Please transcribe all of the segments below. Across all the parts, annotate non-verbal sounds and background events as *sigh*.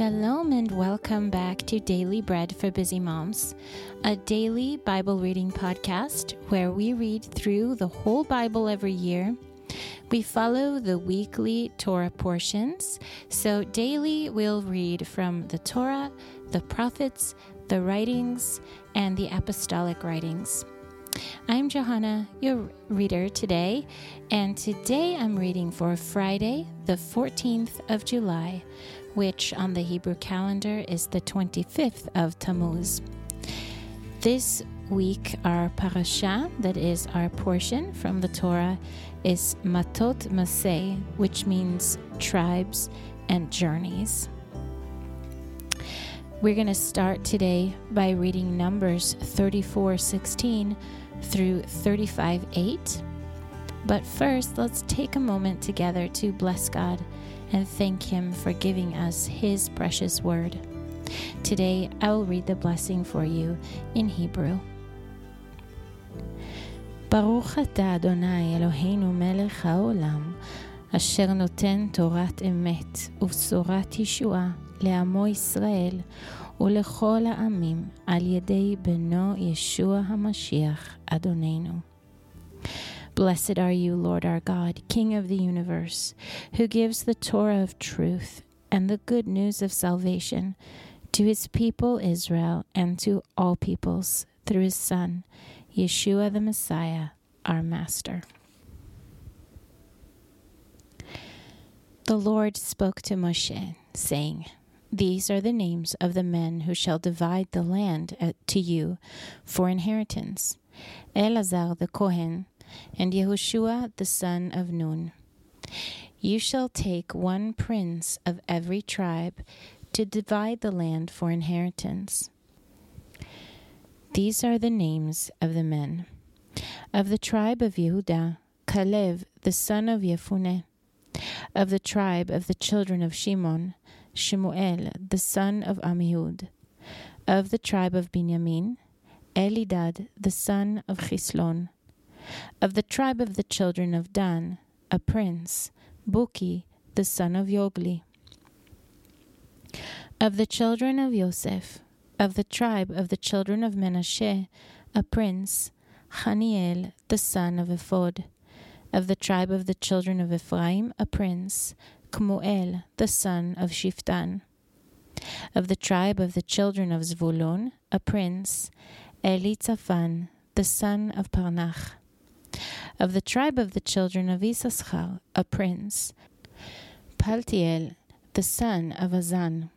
Shalom and welcome back to Daily Bread for Busy Moms, a daily Bible reading podcast where we read through the whole Bible every year. We follow the weekly Torah portions, so daily we'll read from the Torah, the prophets, the writings, and the apostolic writings. I'm Johanna, your reader today, and today I'm reading for Friday, the 14th of July, which on the Hebrew calendar is the 25th of Tammuz. This week, our parasha, that is our portion from the Torah, is Matot Maseh, which means tribes and journeys. We're going to start today by reading Numbers 34 16 through 35 8. But first, let's take a moment together to bless God and thank Him for giving us His precious word. Today, I will read the blessing for you in Hebrew. ברוך אתה, אדוני, אלוהינו מלך העולם, אשר נותן תורת אמת ובשורת ישועה לעמו ישראל ולכל העמים על ידי בנו ישוע המשיח, אדוננו. Blessed are you, Lord our God, King of the universe, who gives the Torah of truth and the good news of salvation to his people Israel and to all peoples through his Son, Yeshua the Messiah, our Master. The Lord spoke to Moshe, saying, These are the names of the men who shall divide the land uh, to you for inheritance. Elazar the Kohen, and Yehoshua the son of Nun. You shall take one prince of every tribe to divide the land for inheritance. These are the names of the men. Of the tribe of Yehudah, Caleb the son of Yefuneh. Of the tribe of the children of Shimon, Shemuel the son of Amihud. Of the tribe of Benjamin, Elidad the son of Chislon of the tribe of the children of Dan, a prince, Buki, the son of Yogli. Of the children of Joseph, of the tribe of the children of Menashe, a prince, Haniel, the son of Ephod. Of the tribe of the children of Ephraim, a prince, Kmuel, the son of Shiftan. Of the tribe of the children of Zvulun, a prince, Elitzaphan, the son of Parnach of the tribe of the children of Issachar, a prince, Paltiel, the son of Azan,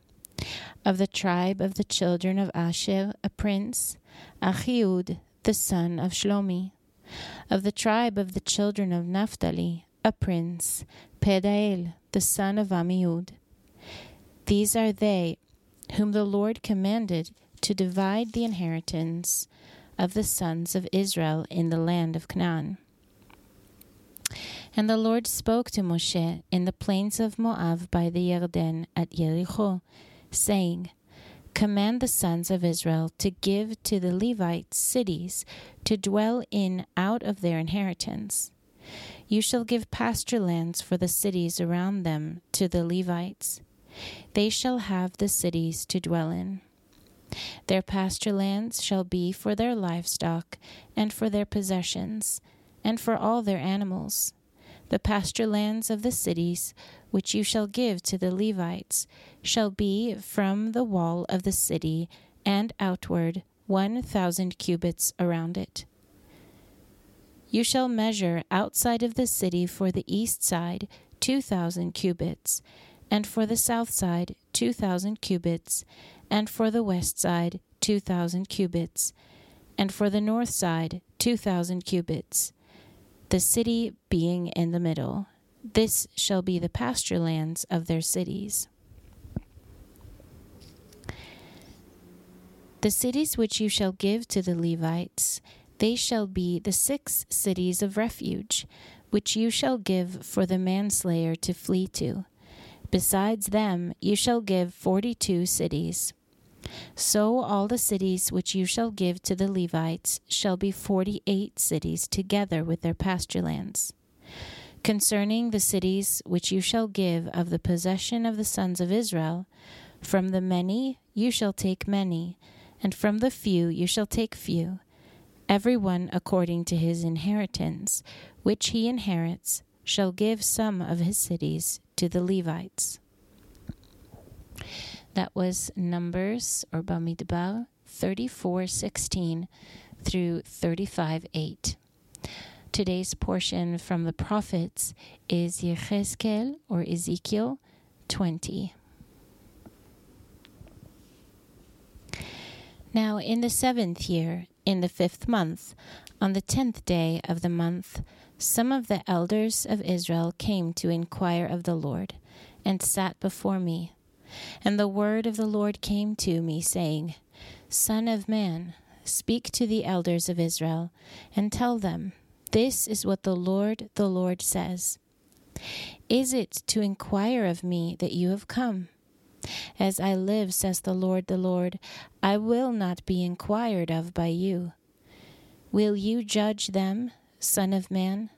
of the tribe of the children of Asher, a prince, Achiud, the son of Shlomi, of the tribe of the children of Naphtali, a prince, Pedael, the son of Amihud. These are they whom the Lord commanded to divide the inheritance of the sons of Israel in the land of Canaan. And the Lord spoke to Moshe in the plains of Moab by the Yarden at Jericho, saying, Command the sons of Israel to give to the Levites cities to dwell in out of their inheritance. You shall give pasture lands for the cities around them to the Levites. They shall have the cities to dwell in. Their pasture lands shall be for their livestock, and for their possessions, and for all their animals. The pasture lands of the cities, which you shall give to the Levites, shall be from the wall of the city and outward one thousand cubits around it. You shall measure outside of the city for the east side two thousand cubits, and for the south side two thousand cubits, and for the west side two thousand cubits, and for the north side two thousand cubits, the city being in the middle. This shall be the pasture lands of their cities. The cities which you shall give to the Levites, they shall be the six cities of refuge, which you shall give for the manslayer to flee to. Besides them, you shall give forty two cities. So all the cities which you shall give to the Levites shall be forty eight cities together with their pasture lands. Concerning the cities which you shall give of the possession of the sons of Israel, From the many you shall take many, and from the few you shall take few, every one according to his inheritance, which he inherits, shall give some of his cities to the Levites. That was Numbers or Bamidbar 34:16 through 35:8. Today's portion from the prophets is Yechezkel or Ezekiel 20. Now, in the seventh year, in the fifth month, on the tenth day of the month, some of the elders of Israel came to inquire of the Lord, and sat before me. And the word of the Lord came to me, saying, Son of man, speak to the elders of Israel, and tell them, This is what the Lord, the Lord says. Is it to inquire of me that you have come? As I live, says the Lord, the Lord, I will not be inquired of by you. Will you judge them, Son of man?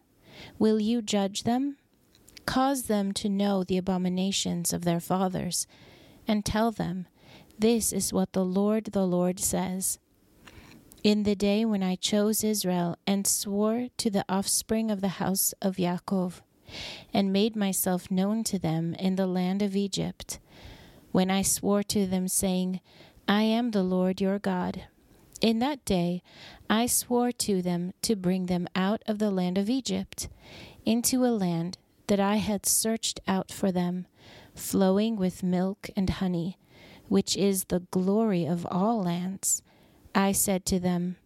Will you judge them? Cause them to know the abominations of their fathers, and tell them, This is what the Lord, the Lord says. In the day when I chose Israel and swore to the offspring of the house of Yaakov, and made myself known to them in the land of Egypt, when I swore to them, saying, I am the Lord your God. In that day I swore to them to bring them out of the land of Egypt into a land that I had searched out for them, flowing with milk and honey, which is the glory of all lands. I said to them,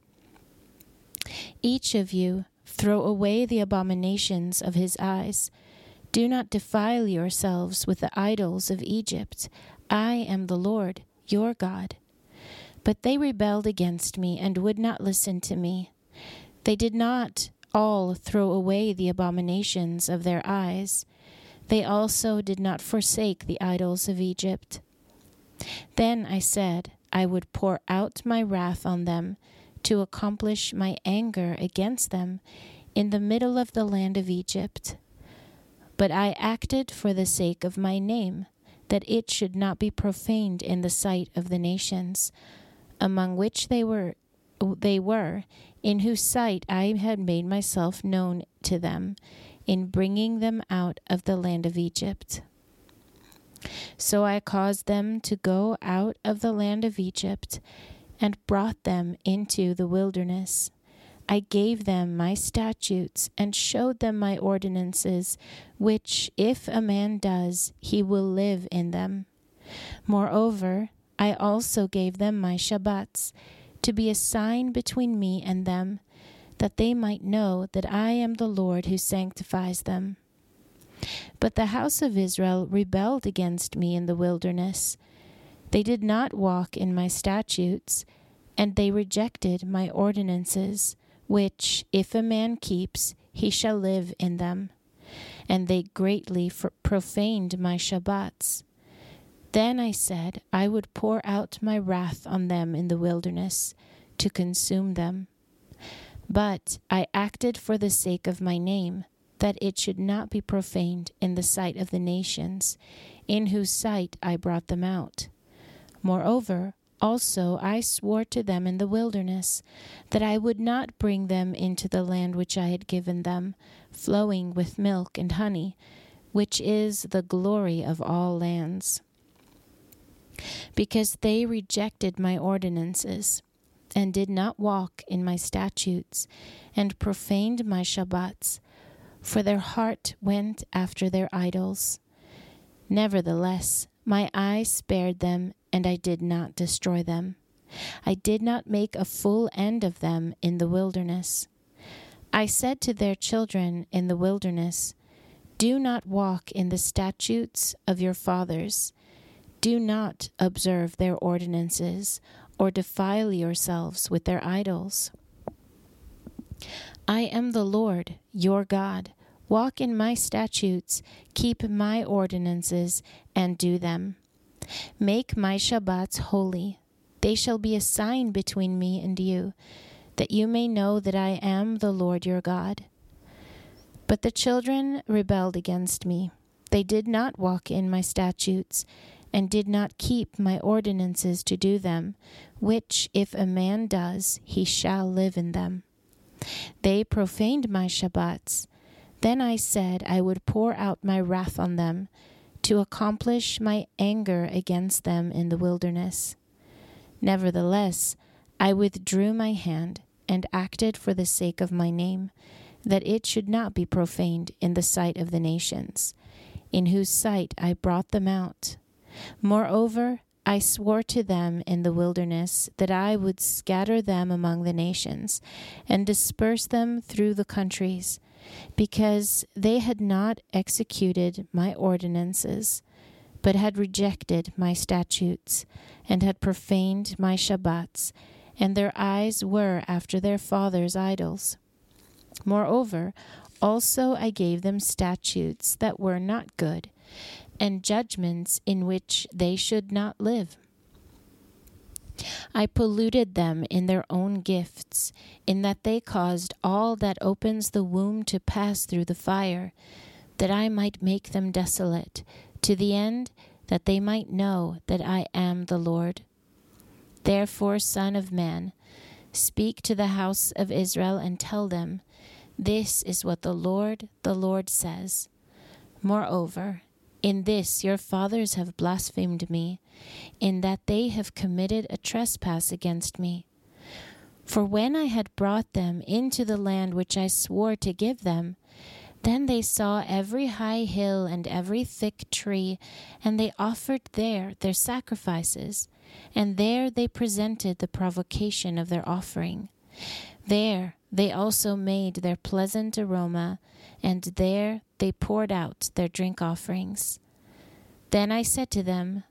Each of you throw away the abominations of his eyes. Do not defile yourselves with the idols of Egypt. I am the Lord, your God. But they rebelled against me and would not listen to me. They did not all throw away the abominations of their eyes. They also did not forsake the idols of Egypt. Then I said, I would pour out my wrath on them to accomplish my anger against them in the middle of the land of Egypt. But I acted for the sake of my name that it should not be profaned in the sight of the nations, among which they were they were, in whose sight I had made myself known to them, in bringing them out of the land of Egypt. So I caused them to go out of the land of Egypt, and brought them into the wilderness I gave them my statutes and showed them my ordinances, which, if a man does, he will live in them. Moreover, I also gave them my Shabbats, to be a sign between me and them, that they might know that I am the Lord who sanctifies them. But the house of Israel rebelled against me in the wilderness. They did not walk in my statutes, and they rejected my ordinances which, if a man keeps, he shall live in them. And they greatly profaned my Shabbats. Then I said, I would pour out my wrath on them in the wilderness, to consume them. But I acted for the sake of my name, that it should not be profaned in the sight of the nations, in whose sight I brought them out. Moreover, also I swore to them in the wilderness that I would not bring them into the land which I had given them, flowing with milk and honey, which is the glory of all lands. Because they rejected my ordinances, and did not walk in my statutes, and profaned my Shabbats, for their heart went after their idols. Nevertheless, my eye spared them and I did not destroy them. I did not make a full end of them in the wilderness. I said to their children in the wilderness, Do not walk in the statutes of your fathers. Do not observe their ordinances, or defile yourselves with their idols. I am the Lord, your God. Walk in my statutes, keep my ordinances, and do them. Make my Shabbats holy. They shall be a sign between me and you, that you may know that I am the Lord your God. But the children rebelled against me. They did not walk in my statutes, and did not keep my ordinances to do them, which if a man does, he shall live in them. They profaned my Shabbats. Then I said I would pour out my wrath on them, to accomplish my anger against them in the wilderness. Nevertheless, I withdrew my hand and acted for the sake of my name, that it should not be profaned in the sight of the nations, in whose sight I brought them out. Moreover, I swore to them in the wilderness that I would scatter them among the nations and disperse them through the countries, because they had not executed my ordinances, but had rejected my statutes, and had profaned my Shabbats, and their eyes were after their fathers' idols. Moreover, also I gave them statutes that were not good, and judgments in which they should not live. I polluted them in their own gifts, in that they caused all that opens the womb to pass through the fire, that I might make them desolate, to the end that they might know that I am the Lord. Therefore, Son of Man, speak to the house of Israel and tell them, This is what the Lord, the Lord says. Moreover, in this your fathers have blasphemed me, in that they have committed a trespass against me. For when I had brought them into the land which I swore to give them, then they saw every high hill and every thick tree, and they offered there their sacrifices, and there they presented the provocation of their offering. There they also made their pleasant aroma, and there they poured out their drink offerings. Then I said to them,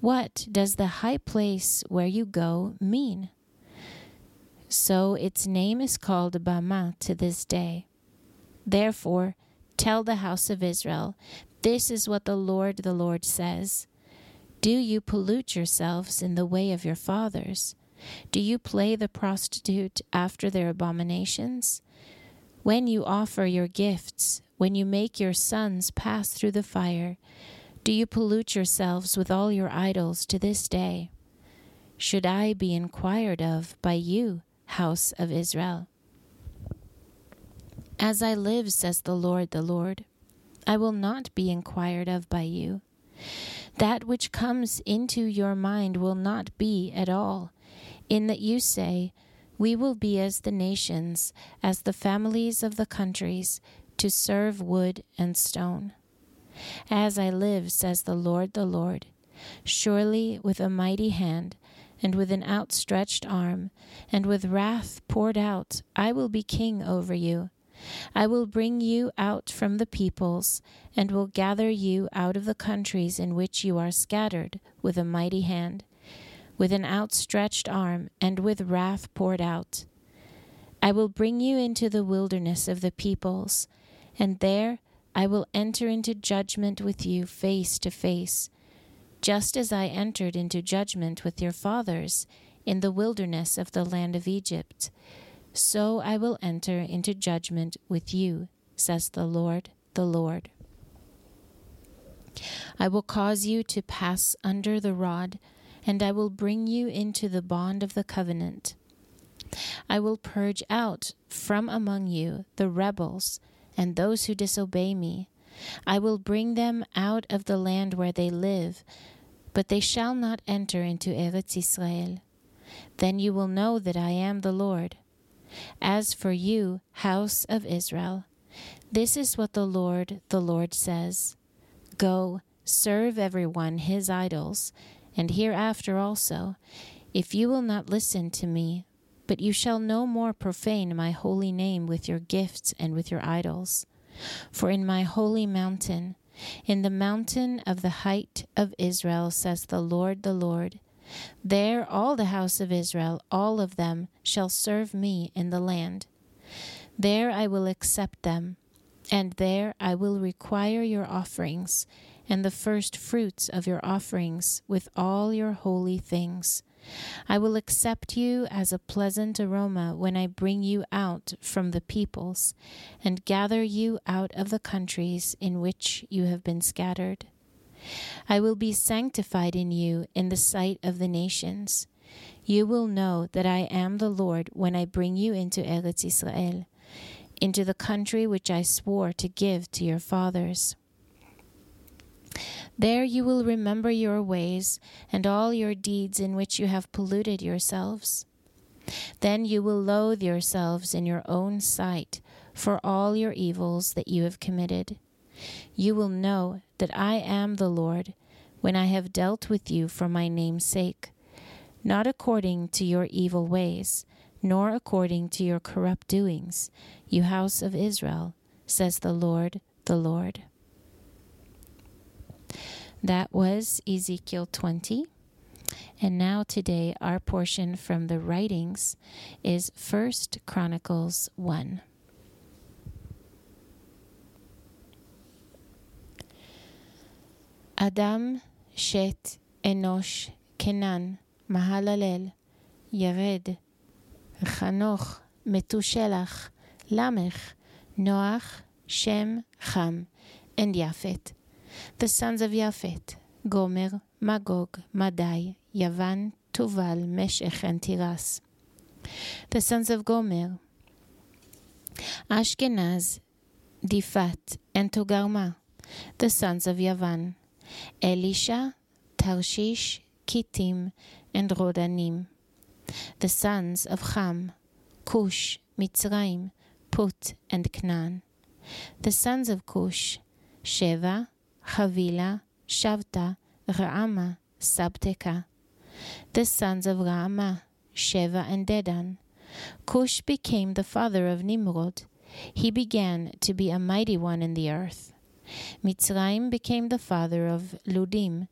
What does the high place where you go mean? So its name is called Bama to this day. Therefore, tell the house of Israel, This is what the Lord the Lord says. Do you pollute yourselves in the way of your fathers? Do you play the prostitute after their abominations? When you offer your gifts, when you make your sons pass through the fire, do you pollute yourselves with all your idols to this day? Should I be inquired of by you, house of Israel? As I live, says the Lord the Lord, I will not be inquired of by you. That which comes into your mind will not be at all, in that you say, We will be as the nations, as the families of the countries, to serve wood and stone. As I live, says the Lord the Lord, surely with a mighty hand, and with an outstretched arm, and with wrath poured out, I will be king over you I will bring you out from the peoples, and will gather you out of the countries in which you are scattered with a mighty hand, with an outstretched arm, and with wrath poured out. I will bring you into the wilderness of the peoples, and there I will enter into judgment with you face to face, just as I entered into judgment with your fathers in the wilderness of the land of Egypt so I will enter into judgment with you, says the Lord, the Lord. I will cause you to pass under the rod, and I will bring you into the bond of the covenant. I will purge out from among you the rebels and those who disobey me. I will bring them out of the land where they live, but they shall not enter into Eretz Israel. Then you will know that I am the Lord. As for you, house of Israel, this is what the Lord, the Lord says Go, serve everyone his idols, and hereafter also, if you will not listen to me, but you shall no more profane my holy name with your gifts and with your idols. For in my holy mountain, in the mountain of the height of Israel, says the Lord the Lord, there all the house of Israel, all of them, shall serve me in the land. There I will accept them, and there I will require your offerings, and the first fruits of your offerings with all your holy things. I will accept you as a pleasant aroma when I bring you out from the peoples, and gather you out of the countries in which you have been scattered. I will be sanctified in you in the sight of the nations. You will know that I am the Lord when I bring you into Eretz Israel, into the country which I swore to give to your fathers. There you will remember your ways and all your deeds in which you have polluted yourselves. Then you will loathe yourselves in your own sight for all your evils that you have committed. You will know that I am the Lord when I have dealt with you for my name's sake, not according to your evil ways, nor according to your corrupt doings, you house of Israel, says the Lord, the Lord. That was Ezekiel 20. And now today our portion from the writings is First Chronicles 1. Adam, Shet, Enosh, Kenan, Mahalalel, Yared, Chanoch, Metushelach, Lamech, Noach, Shem, Cham and Yafet. The sons of Yafet, Gomer, Magog, Madai, Yavan, Tuval, Meshech, and Tiras. The sons of Gomer, Ashkenaz, Difat, and Togarma. The sons of Yavan, Elisha, Tarshish, Kittim, and Rodanim. The sons of Ham, Cush, Mitzrayim, Put, and Canaan. The sons of Cush, Sheva, Havila, Shavta, Raama, Sabteka. The sons of Raama, Sheva, and Dedan. Cush became the father of Nimrod. He began to be a mighty one in the earth. Mitzrayim became the father of Ludim,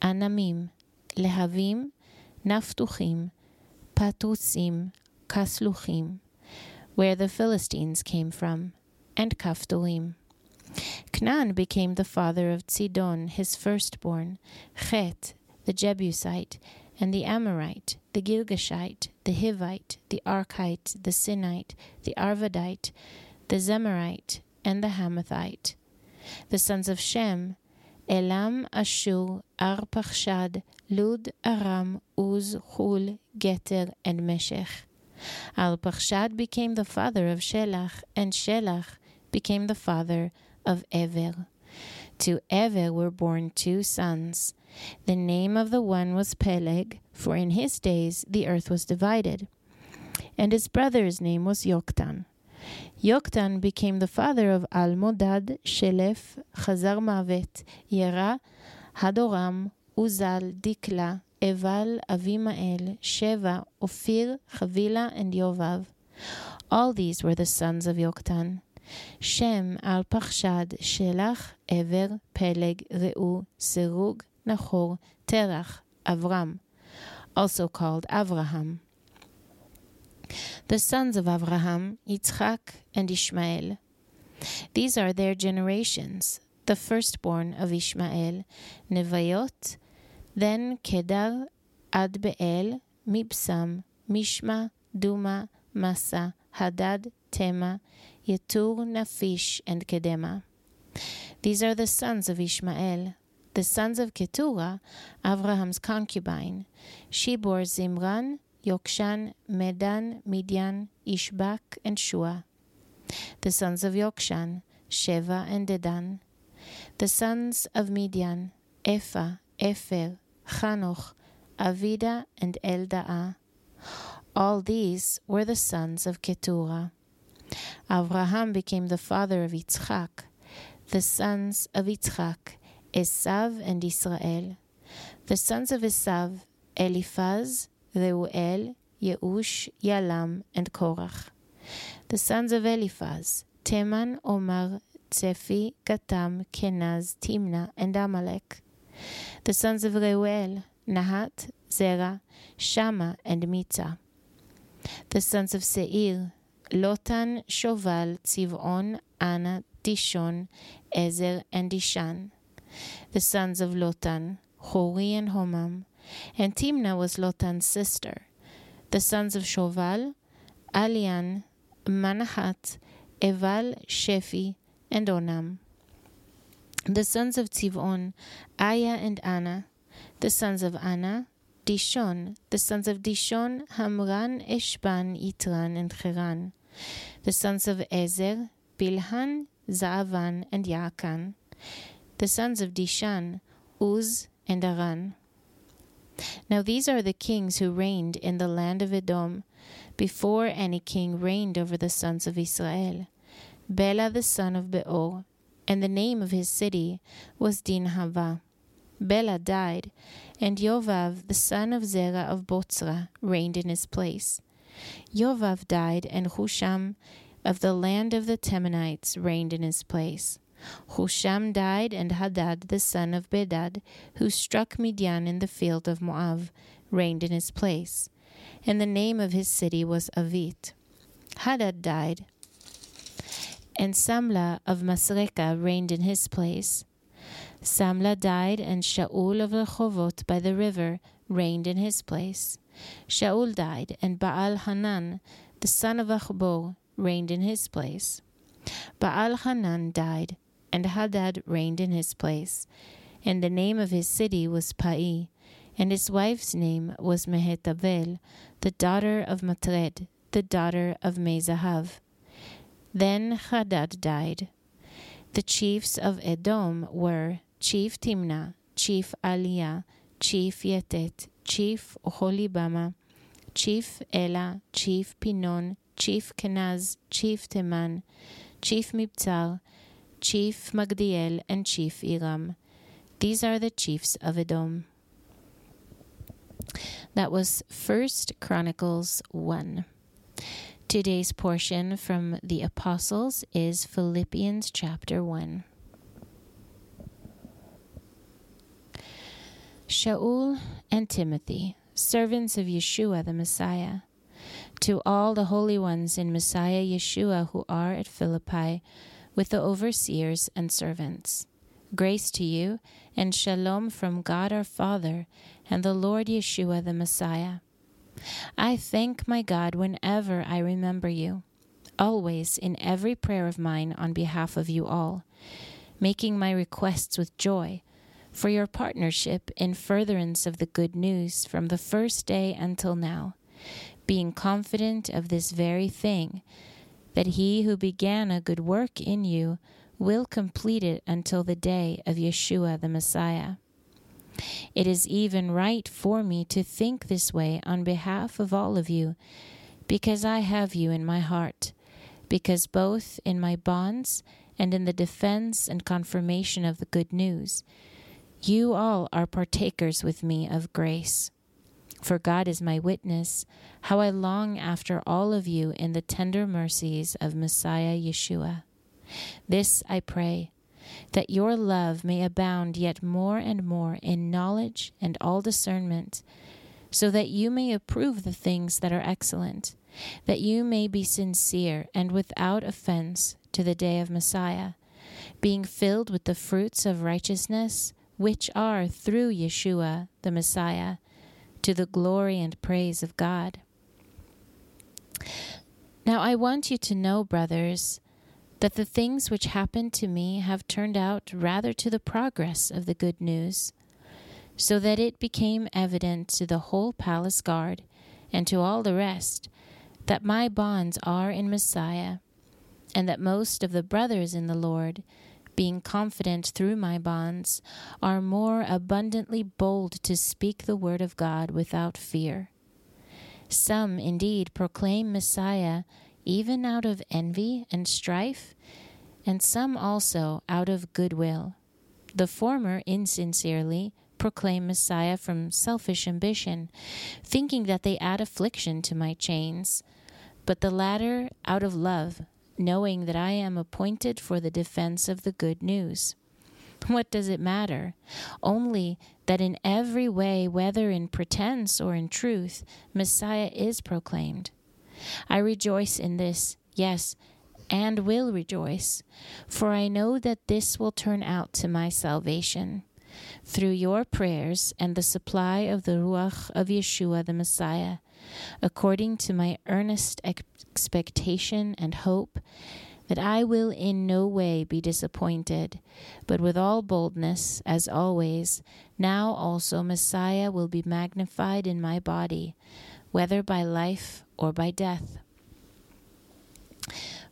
Anamim, Lehavim, Naftuchim, Patrusim, Kasluchim, where the Philistines came from, and Kaftorim. Canaan became the father of Sidon, his firstborn, Chet, the Jebusite, and the Amorite, the Girgashite, the Hivite, the Archite, the Sinite, the Arvadite, the Zemarite, and the Hamathite the sons of Shem, Elam, Ashur, Arpachshad, Lud, Aram, Uz, Hul, Geter, and Meshech. Arpachshad became the father of Shelach, and Shelach became the father of Ever. To Ever were born two sons. The name of the one was Peleg, for in his days the earth was divided. And his brother's name was Yoktan. Yoktan became the father of Almodad, Shelef, Chazar Mavet, Yera, Hadoram, Uzal, Dikla, Eval, Avimael, Sheva, Ophir, Chavila, and Yovav. All these were the sons of Yoktan. Shem, Arpachshad, Shelach, Ever, Peleg, Reu, Serug, Nahor, Terach, Avram, also called Avraham the sons of Abraham, Yitzchak, and Ishmael. These are their generations. The firstborn of Ishmael, Nevayot, then Kedar, Ad Beel, Mibsam, Mishma, Duma, Massa, Hadad, Tema, Yetur, Nafish, and Kedema. These are the sons of Ishmael. The sons of Keturah, Abraham's concubine. She bore Zimran, Yokshan, Medan, Midian, Ishbak, and Shua. The sons of Yokshan, Sheva and Dedan. The sons of Midian, Epha, Efer, Chanoch, Avida, and Eldaah. All these were the sons of Keturah. Abraham became the father of Yitzchak. The sons of Yitzchak, Esav and Israel. The sons of Esav, Eliphaz, Reuel, Yeush, Yalam, and Korach. The sons of Eliphaz, Teman, Omar, Tzefi, Gatam, Kenaz, Timna, and Amalek. The sons of Reuel, Nahat, Zerah, Shama, and Mitzah. The sons of Seir, Lotan, Shoval, Tzivon, Anah, Dishon, Ezer, and Dishan. The sons of Lotan, Hori and Homam and Timna was Lotan's sister. The sons of Shoval, Alian, Manahat, Eval, Shefi, and Onam. The sons of Tzivon, Aya and Anah. The sons of Anah, Dishon. The sons of Dishon, Hamran, Eshban, Itran, and Cheran. The sons of Ezer, Bilhan, Zaavan, and Yaakan. The sons of Dishan, Uz, and Aran. Now these are the kings who reigned in the land of Edom, before any king reigned over the sons of Israel. Bela the son of Beor, and the name of his city was Dinhava. Bela died, and Yovav the son of Zerah of Botzra reigned in his place. Yovav died, and Husham of the land of the Temanites reigned in his place. Husham died, and Hadad the son of Bedad, who struck Midian in the field of Moab, reigned in his place. And the name of his city was Avit. Hadad died, and Samla of Masreka reigned in his place. Samla died, and Shaul of Rehovot by the river reigned in his place. Shaul died, and Baal Hanan, the son of Achbor, reigned in his place. Baal Hanan died, and Hadad reigned in his place. And the name of his city was Pai, and his wife's name was Mehetabel, the daughter of Matred, the daughter of Mezahav. Then Hadad died. The chiefs of Edom were Chief Timnah, Chief Aliyah, Chief Yetet, Chief Oholibama, Chief Ela, Chief Pinon, Chief Kenaz, Chief Teman, Chief Mibzar, Chief Magdiel, and Chief Iram. These are the chiefs of Edom. That was First Chronicles 1. Today's portion from the Apostles is Philippians chapter 1. Shaul and Timothy, servants of Yeshua the Messiah, to all the holy ones in Messiah Yeshua who are at Philippi, with the overseers and servants. Grace to you and shalom from God our Father and the Lord Yeshua the Messiah. I thank my God whenever I remember you, always in every prayer of mine on behalf of you all, making my requests with joy for your partnership in furtherance of the good news from the first day until now, being confident of this very thing, that he who began a good work in you will complete it until the day of Yeshua the Messiah. It is even right for me to think this way on behalf of all of you, because I have you in my heart, because both in my bonds and in the defense and confirmation of the good news, you all are partakers with me of grace. For God is my witness, how I long after all of you in the tender mercies of Messiah Yeshua. This I pray that your love may abound yet more and more in knowledge and all discernment, so that you may approve the things that are excellent, that you may be sincere and without offense to the day of Messiah, being filled with the fruits of righteousness, which are through Yeshua the Messiah, to the glory and praise of God. Now I want you to know, brothers, that the things which happened to me have turned out rather to the progress of the good news, so that it became evident to the whole palace guard and to all the rest that my bonds are in Messiah, and that most of the brothers in the Lord, being confident through my bonds, are more abundantly bold to speak the word of God without fear. Some indeed proclaim Messiah even out of envy and strife, and some also out of goodwill. The former insincerely proclaim Messiah from selfish ambition, thinking that they add affliction to my chains, but the latter out of love, knowing that I am appointed for the defense of the good news. *laughs* What does it matter? Only that in every way, whether in pretense or in truth, Messiah is proclaimed. I rejoice in this, yes, and will rejoice, for I know that this will turn out to my salvation. Through your prayers and the supply of the Ruach of Yeshua the Messiah, according to my earnest expectation and hope, that I will in no way be disappointed, but with all boldness, as always, now also Messiah will be magnified in my body, whether by life or by death.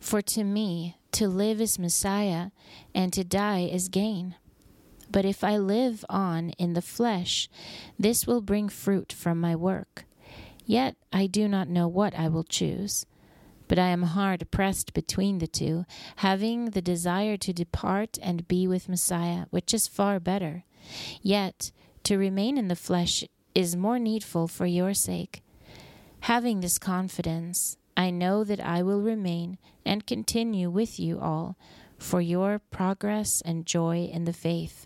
For to me, to live is Messiah, and to die is gain. But if I live on in the flesh, this will bring fruit from my work. Yet I do not know what I will choose. But I am hard pressed between the two, having the desire to depart and be with Messiah, which is far better. Yet to remain in the flesh is more needful for your sake. Having this confidence, I know that I will remain and continue with you all for your progress and joy in the faith.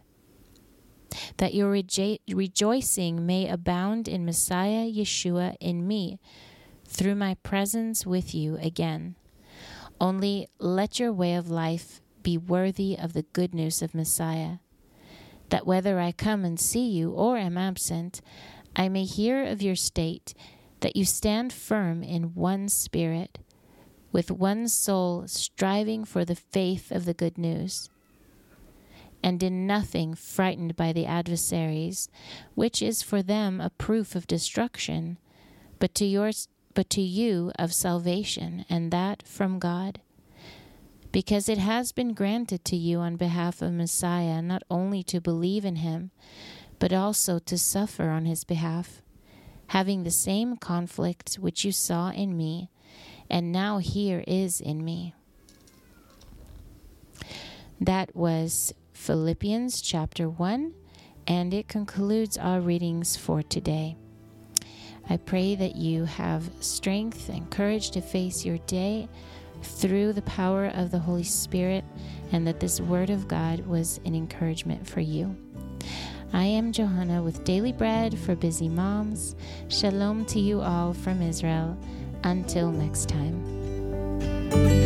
That your rejo- rejoicing may abound in Messiah Yeshua in me through my presence with you again. Only let your way of life be worthy of the good news of Messiah, that whether I come and see you or am absent, I may hear of your state that you stand firm in one spirit, with one soul striving for the faith of the good news, and in nothing frightened by the adversaries, which is for them a proof of destruction, but to yours but to you of salvation, and that from God. Because it has been granted to you on behalf of Messiah not only to believe in him, but also to suffer on his behalf having the same conflict which you saw in me, and now here is in me. That was Philippians chapter 1, and it concludes our readings for today. I pray that you have strength and courage to face your day through the power of the Holy Spirit, and that this Word of God was an encouragement for you. I am Johanna with Daily Bread for Busy Moms. Shalom to you all from Israel. Until next time.